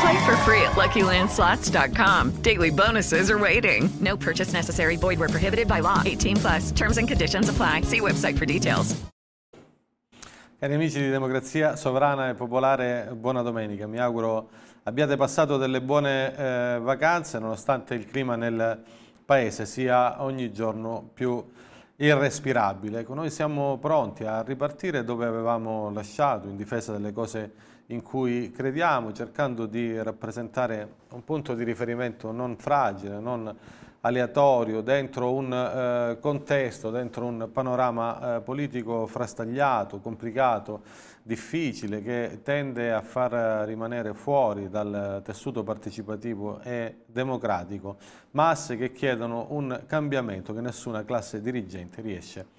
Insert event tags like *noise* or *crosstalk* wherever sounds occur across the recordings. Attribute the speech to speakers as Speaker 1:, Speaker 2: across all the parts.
Speaker 1: Play for free at LuckyLandSlots.com. Daily bonuses are waiting. No purchase necessary. Void where prohibited by law. 18 plus. Terms and conditions apply. See website for details.
Speaker 2: Cari amici di Democrazia Sovrana e Popolare, buona domenica. Mi auguro abbiate passato delle buone eh, vacanze nonostante il clima nel paese sia ogni giorno più irrespirabile. Ecco, noi siamo pronti a ripartire dove avevamo lasciato in difesa delle cose in cui crediamo, cercando di rappresentare un punto di riferimento non fragile, non aleatorio, dentro un eh, contesto, dentro un panorama eh, politico frastagliato, complicato, difficile, che tende a far rimanere fuori dal tessuto partecipativo e democratico. Masse che chiedono un cambiamento che nessuna classe dirigente riesce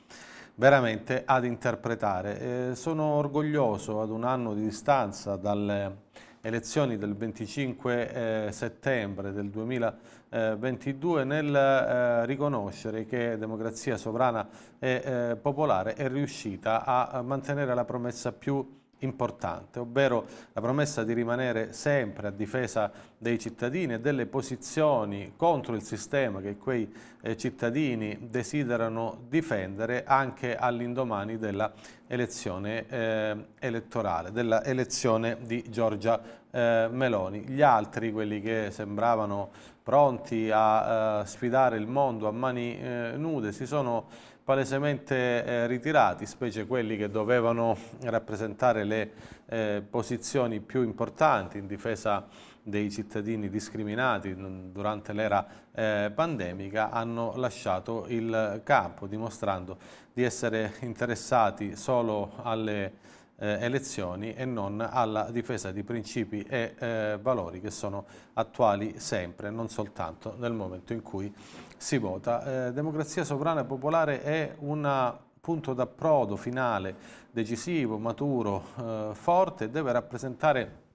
Speaker 2: veramente ad interpretare. Eh, sono orgoglioso ad un anno di distanza dalle elezioni del 25 eh, settembre del 2022 nel eh, riconoscere che Democrazia Sovrana e eh, Popolare è riuscita a mantenere la promessa più importante, ovvero la promessa di rimanere sempre a difesa dei cittadini e delle posizioni contro il sistema che quei eh, cittadini desiderano difendere anche all'indomani della elezione eh, elettorale, della elezione di Giorgia eh, Meloni. Gli altri, quelli che sembravano pronti a eh, sfidare il mondo a mani eh, nude, si sono palesemente eh, ritirati, specie quelli che dovevano rappresentare le eh, posizioni più importanti in difesa dei cittadini discriminati durante l'era eh, pandemica, hanno lasciato il campo dimostrando di essere interessati solo alle elezioni e non alla difesa di principi e eh, valori che sono attuali sempre, non soltanto nel momento in cui si vota. Eh, democrazia sovrana e popolare è un punto d'approdo finale, decisivo, maturo, eh, forte e deve rappresentare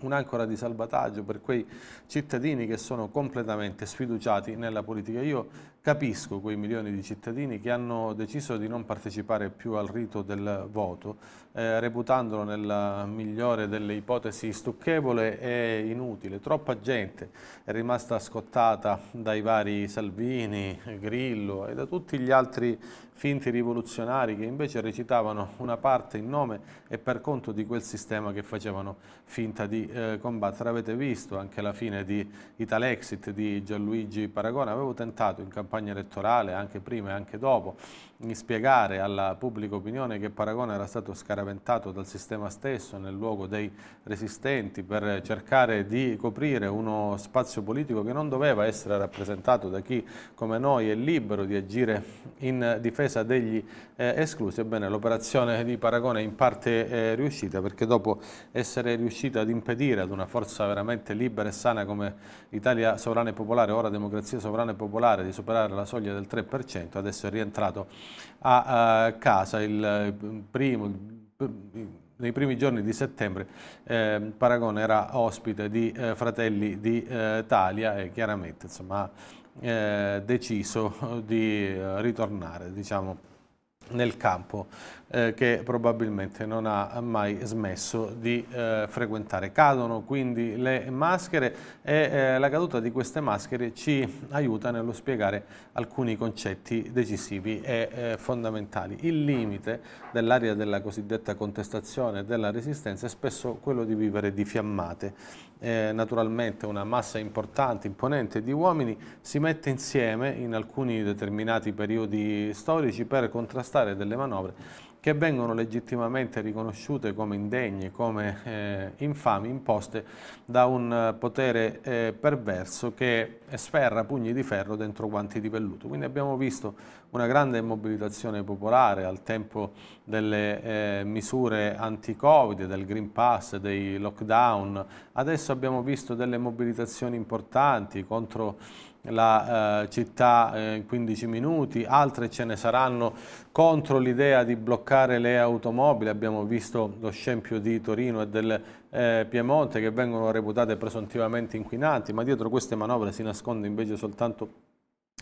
Speaker 2: un'ancora di salvataggio per quei cittadini che sono completamente sfiduciati nella politica. Io capisco quei milioni di cittadini che hanno deciso di non partecipare più al rito del voto, eh, reputandolo nella migliore delle ipotesi stucchevole e inutile. Troppa gente è rimasta scottata dai vari Salvini, Grillo e da tutti gli altri finti rivoluzionari che invece recitavano una parte in nome e per conto di quel sistema che facevano finta di eh, combattere. Avete visto anche la fine di Italexit di Gianluigi Paragone, avevo tentato in campagna elettorale, anche prima e anche dopo, spiegare alla pubblica opinione che Paragone era stato scaraventato dal sistema stesso nel luogo dei resistenti per cercare di coprire uno spazio politico che non doveva essere rappresentato da chi come noi è libero di agire in difesa degli eh, esclusi. Ebbene l'operazione di Paragone è in parte eh, riuscita perché dopo essere riuscita ad impedire ad una forza veramente libera e sana come Italia Sovrana e Popolare, ora Democrazia Sovrana e Popolare, di superare la soglia del 3%, adesso è rientrato a casa il primo, nei primi giorni di settembre eh, Paragone era ospite di eh, Fratelli d'Italia eh, e chiaramente insomma, ha eh, deciso di eh, ritornare diciamo, nel campo eh, che probabilmente non ha mai smesso di eh, frequentare. Cadono quindi le maschere e eh, la caduta di queste maschere ci aiuta nello spiegare alcuni concetti decisivi e eh, fondamentali. Il limite dell'area della cosiddetta contestazione e della resistenza è spesso quello di vivere di fiammate eh, naturalmente una massa importante, imponente di uomini, si mette insieme in alcuni determinati periodi storici per contrastare delle manovre che vengono legittimamente riconosciute come indegne, come eh, infami, imposte da un potere eh, perverso che sferra pugni di ferro dentro guanti di velluto. Quindi abbiamo visto una grande mobilitazione popolare al tempo delle eh, misure anti-Covid, del Green Pass, dei lockdown. Adesso abbiamo visto delle mobilitazioni importanti contro la eh, città eh, in 15 minuti, altre ce ne saranno contro l'idea di bloccare le automobili, abbiamo visto lo scempio di Torino e del eh, Piemonte che vengono reputate presuntivamente inquinanti, ma dietro queste manovre si nasconde invece soltanto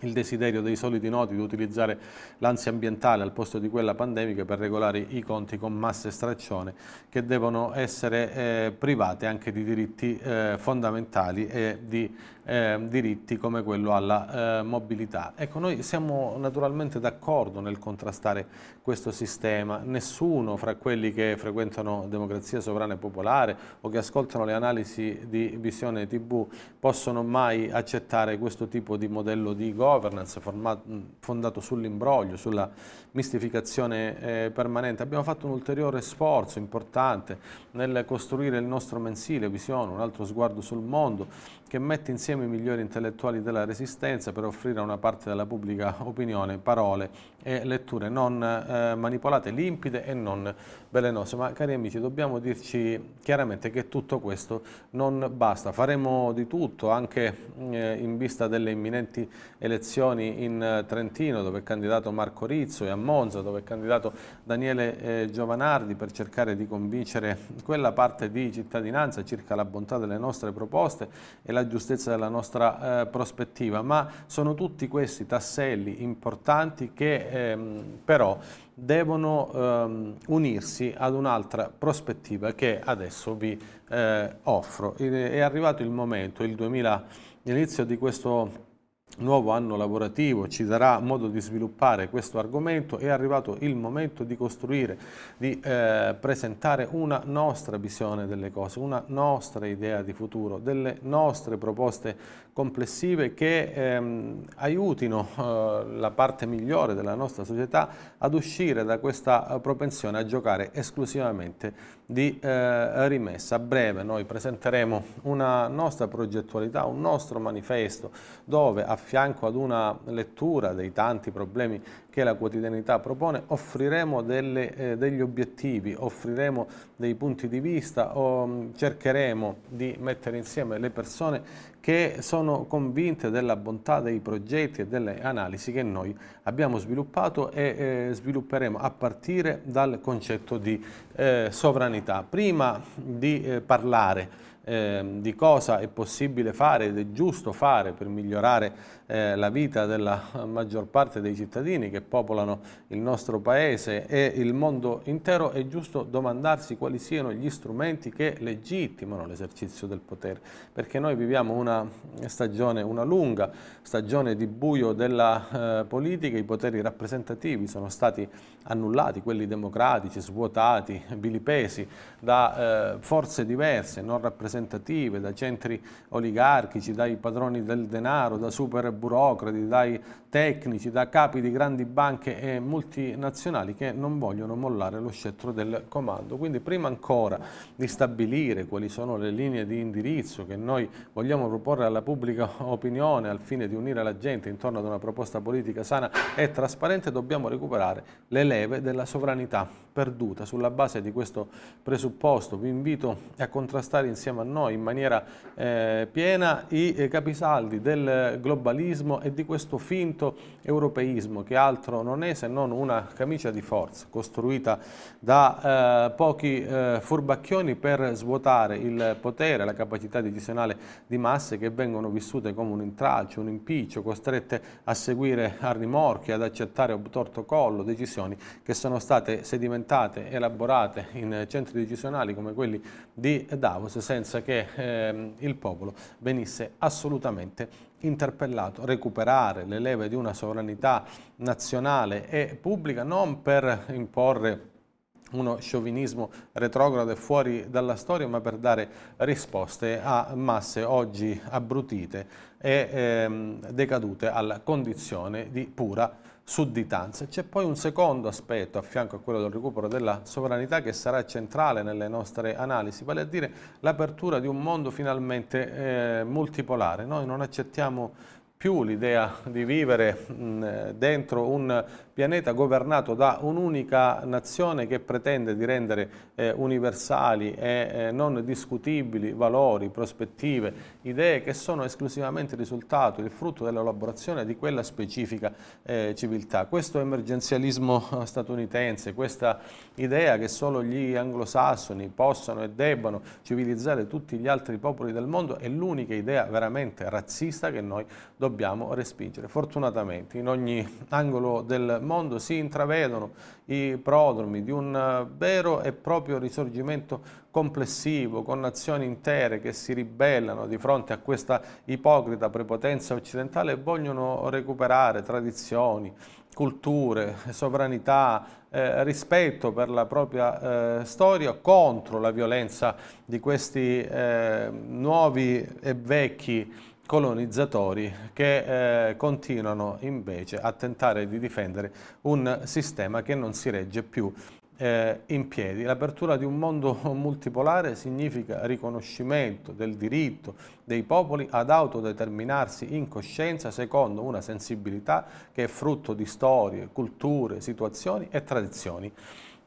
Speaker 2: il desiderio dei soliti noti di utilizzare l'ansia ambientale al posto di quella pandemica per regolare i conti con masse straccione che devono essere eh, private anche di diritti eh, fondamentali e di eh, diritti come quello alla eh, mobilità. Ecco, noi siamo naturalmente d'accordo nel contrastare questo sistema, nessuno fra quelli che frequentano democrazia sovrana e popolare o che ascoltano le analisi di visione tv possono mai accettare questo tipo di modello di governance formato, fondato sull'imbroglio, sulla mistificazione eh, permanente. Abbiamo fatto un ulteriore sforzo importante nel costruire il nostro mensile Visione, un altro sguardo sul mondo, che mette insieme i migliori intellettuali della Resistenza per offrire a una parte della pubblica opinione parole e letture non eh, manipolate, limpide e non velenose. Ma cari amici, dobbiamo dirci chiaramente che tutto questo non basta. Faremo di tutto, anche eh, in vista delle imminenti elezioni in eh, Trentino, dove è candidato Marco Rizzo, e a Monza, dove è candidato Daniele eh, Giovanardi, per cercare di convincere quella parte di cittadinanza circa la bontà delle nostre proposte e la giustezza della nostra eh, prospettiva, ma sono tutti questi tasselli importanti che ehm, però devono ehm, unirsi ad un'altra prospettiva che adesso vi eh, offro. È arrivato il momento, il 2000, l'inizio di questo nuovo anno lavorativo ci darà modo di sviluppare questo argomento, è arrivato il momento di costruire, di eh, presentare una nostra visione delle cose, una nostra idea di futuro, delle nostre proposte complessive che ehm, aiutino eh, la parte migliore della nostra società ad uscire da questa eh, propensione a giocare esclusivamente di eh, rimessa. A breve noi presenteremo una nostra progettualità, un nostro manifesto dove a fianco ad una lettura dei tanti problemi che la quotidianità propone, offriremo delle, eh, degli obiettivi, offriremo dei punti di vista, o, mm, cercheremo di mettere insieme le persone che sono convinte della bontà dei progetti e delle analisi che noi abbiamo sviluppato e eh, svilupperemo a partire dal concetto di eh, sovranità. Prima di eh, parlare eh, di cosa è possibile fare ed è giusto fare per migliorare eh, la vita della maggior parte dei cittadini che popolano il nostro paese e il mondo intero, è giusto domandarsi quali siano gli strumenti che legittimano l'esercizio del potere, perché noi viviamo una stagione, una lunga stagione di buio della eh, politica, i poteri rappresentativi sono stati annullati, quelli democratici, svuotati, vilipesi da eh, forze diverse, non rappresentative, da centri oligarchici, dai padroni del denaro, da super burocrati, dai tecnici, da capi di grandi banche e multinazionali che non vogliono mollare lo scettro del comando. Quindi prima ancora di stabilire quali sono le linee di indirizzo che noi vogliamo proporre alla pubblica *laughs* opinione al fine di unire la gente intorno ad una proposta politica sana e trasparente, dobbiamo recuperare le leve della sovranità perduta. Sulla base di questo presupposto vi invito a contrastare insieme a noi in maniera eh, piena i eh, capisaldi del globalismo e di questo finto europeismo che altro non è se non una camicia di forza costruita da eh, pochi eh, furbacchioni per svuotare il potere, la capacità decisionale di masse che vengono vissute come un intralcio, un impiccio, costrette a seguire a rimorchi, ad accettare obtorto collo decisioni che sono state sedimentate, elaborate in centri decisionali come quelli di Davos senza che eh, il popolo venisse assolutamente interpellato, recuperare le leve di una sovranità nazionale e pubblica non per imporre uno sciovinismo retrogrado e fuori dalla storia, ma per dare risposte a masse oggi abbrutite e ehm, decadute alla condizione di pura sudditanza. C'è poi un secondo aspetto a fianco a quello del recupero della sovranità che sarà centrale nelle nostre analisi, vale a dire l'apertura di un mondo finalmente eh, multipolare. Noi non accettiamo più l'idea di vivere mh, dentro un pianeta governato da un'unica nazione che pretende di rendere eh, universali e eh, non discutibili valori, prospettive, idee che sono esclusivamente il risultato, il frutto dell'elaborazione di quella specifica eh, civiltà. Questo emergenzialismo *laughs* statunitense, questa idea che solo gli anglosassoni possano e debbano civilizzare tutti gli altri popoli del mondo è l'unica idea veramente razzista che noi dobbiamo respingere. Fortunatamente in ogni angolo del mondo si intravedono i prodromi di un eh, vero e proprio risorgimento complessivo, con nazioni intere che si ribellano di fronte a questa ipocrita prepotenza occidentale e vogliono recuperare tradizioni, culture, sovranità, eh, rispetto per la propria eh, storia contro la violenza di questi eh, nuovi e vecchi colonizzatori che eh, continuano invece a tentare di difendere un sistema che non si regge più eh, in piedi. L'apertura di un mondo *laughs* multipolare significa riconoscimento del diritto dei popoli ad autodeterminarsi in coscienza secondo una sensibilità che è frutto di storie, culture, situazioni e tradizioni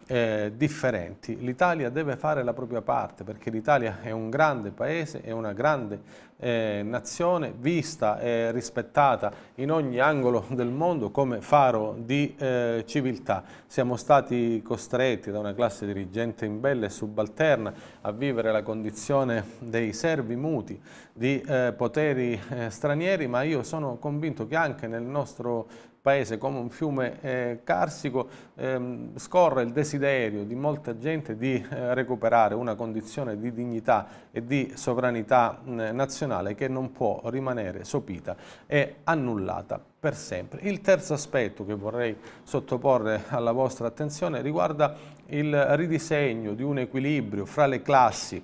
Speaker 2: eh, differenti. L'Italia deve fare la propria parte perché l'Italia è un grande paese, è una grande eh, nazione vista e rispettata in ogni angolo del mondo come faro di eh, civiltà. Siamo stati costretti da una classe dirigente imbella e subalterna a vivere la condizione dei servi muti di eh, poteri eh, stranieri, ma io sono convinto che anche nel nostro paese come un fiume eh, carsico ehm, scorre il desiderio di molta gente di eh, recuperare una condizione di dignità e di sovranità eh, nazionale che non può rimanere sopita e annullata per sempre. Il terzo aspetto che vorrei sottoporre alla vostra attenzione riguarda il ridisegno di un equilibrio fra le classi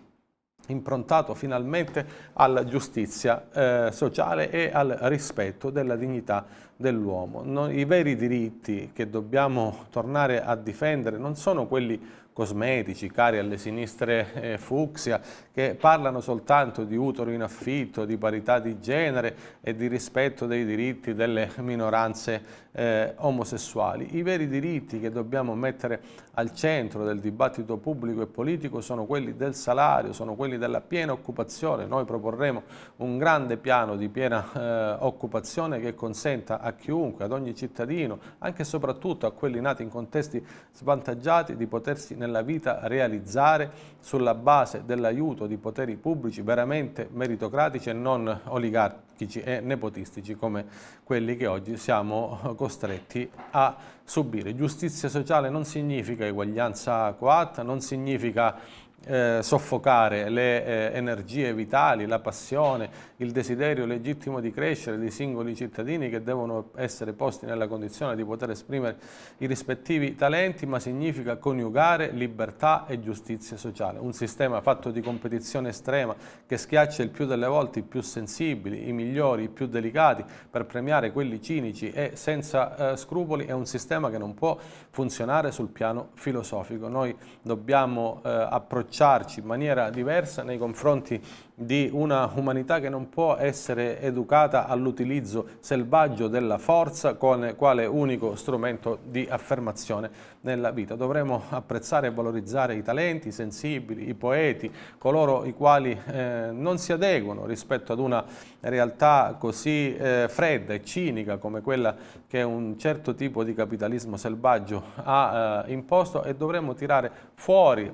Speaker 2: improntato finalmente alla giustizia eh, sociale e al rispetto della dignità dell'uomo. I veri diritti che dobbiamo tornare a difendere non sono quelli cosmetici, cari alle sinistre eh, fucsia, che parlano soltanto di utero in affitto, di parità di genere e di rispetto dei diritti delle minoranze eh, omosessuali. I veri diritti che dobbiamo mettere al centro del dibattito pubblico e politico sono quelli del salario, sono quelli della piena occupazione. Noi proporremo un grande piano di piena eh, occupazione che consenta a chiunque, ad ogni cittadino, anche e soprattutto a quelli nati in contesti svantaggiati, di potersi nella vita realizzare sulla base dell'aiuto di poteri pubblici veramente meritocratici e non oligarchici e nepotistici come quelli che oggi siamo *laughs* costretti a subire. Giustizia sociale non significa eguaglianza coatta, non significa eh, soffocare le eh, energie vitali, la passione, il desiderio legittimo di crescere di singoli cittadini che devono essere posti nella condizione di poter esprimere i rispettivi talenti, ma significa coniugare libertà e giustizia sociale. Un sistema fatto di competizione estrema che schiaccia il più delle volte i più sensibili, i migliori, i più delicati per premiare quelli cinici e senza eh, scrupoli è un sistema che non può funzionare sul piano filosofico. Noi dobbiamo eh, approcciare approcciarci in maniera diversa nei confronti di una umanità che non può essere educata all'utilizzo selvaggio della forza quale unico strumento di affermazione nella vita. Dovremmo apprezzare e valorizzare i talenti, i sensibili, i poeti, coloro i quali eh, non si adeguano rispetto ad una realtà così eh, fredda e cinica come quella che un certo tipo di capitalismo selvaggio ha eh, imposto e dovremmo tirare fuori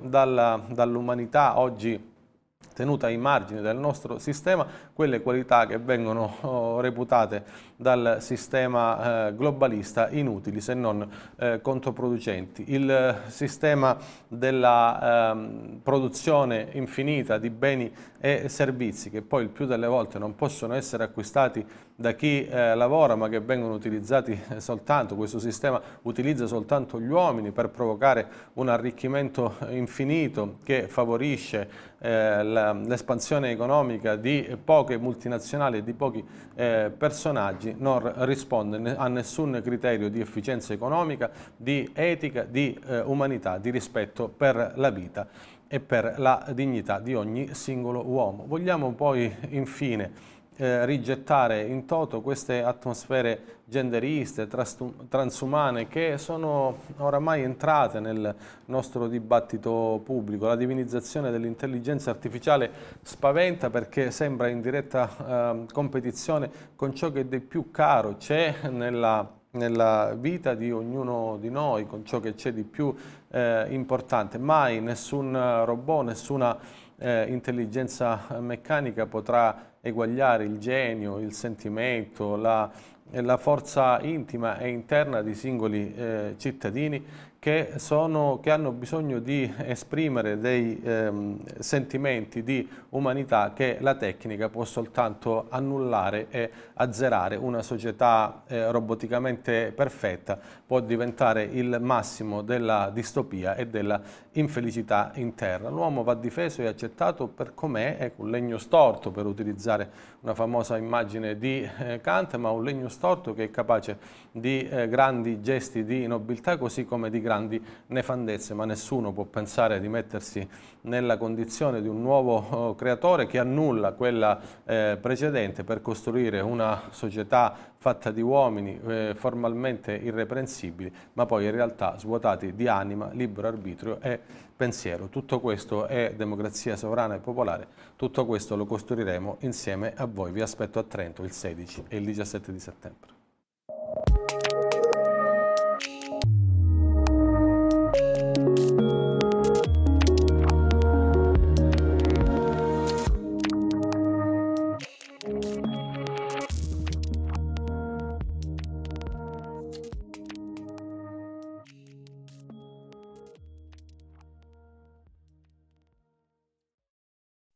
Speaker 2: dall'umanità oggi tenuta ai margini del nostro sistema quelle qualità che vengono oh, reputate dal sistema eh, globalista inutili se non eh, controproducenti. Il sistema della ehm, produzione infinita di beni e servizi che poi il più delle volte non possono essere acquistati da chi eh, lavora ma che vengono utilizzati *laughs* soltanto, questo sistema utilizza soltanto gli uomini per provocare un arricchimento infinito che favorisce eh, l'espansione economica di poche multinazionali e di pochi eh, personaggi non risponde a nessun criterio di efficienza economica, di etica, di eh, umanità, di rispetto per la vita e per la dignità di ogni singolo uomo. Vogliamo poi infine eh, rigettare in toto queste atmosfere genderiste, transumane che sono oramai entrate nel nostro dibattito pubblico. La divinizzazione dell'intelligenza artificiale spaventa perché sembra in diretta eh, competizione con ciò che di più caro c'è nella nella vita di ognuno di noi, con ciò che c'è di più eh, importante. Mai nessun robot, nessuna eh, intelligenza meccanica potrà eguagliare il genio, il sentimento, la, la forza intima e interna di singoli eh, cittadini che, sono, che, hanno bisogno di esprimere dei ehm, sentimenti di umanità che la tecnica può soltanto annullare e azzerare. Una società eh, roboticamente perfetta può diventare il massimo della distopia e della infelicità interna. L'uomo va difeso e accettato per com'è, ecco, un legno storto per utilizzare una famosa immagine di eh, Kant, ma un legno storto che è capace di eh, grandi gesti di nobiltà così come di grandi nefandezze, ma nessuno può pensare di mettersi nella condizione di un nuovo oh, creatore che annulla quella eh, precedente per costruire una società fatta di uomini eh, formalmente irreprensibili, ma poi in realtà svuotati di anima, libero arbitrio e pensiero. Tutto questo è democrazia sovrana e popolare, tutto questo lo costruiremo insieme a voi. Vi aspetto a Trento il 16 e il 17 di settembre.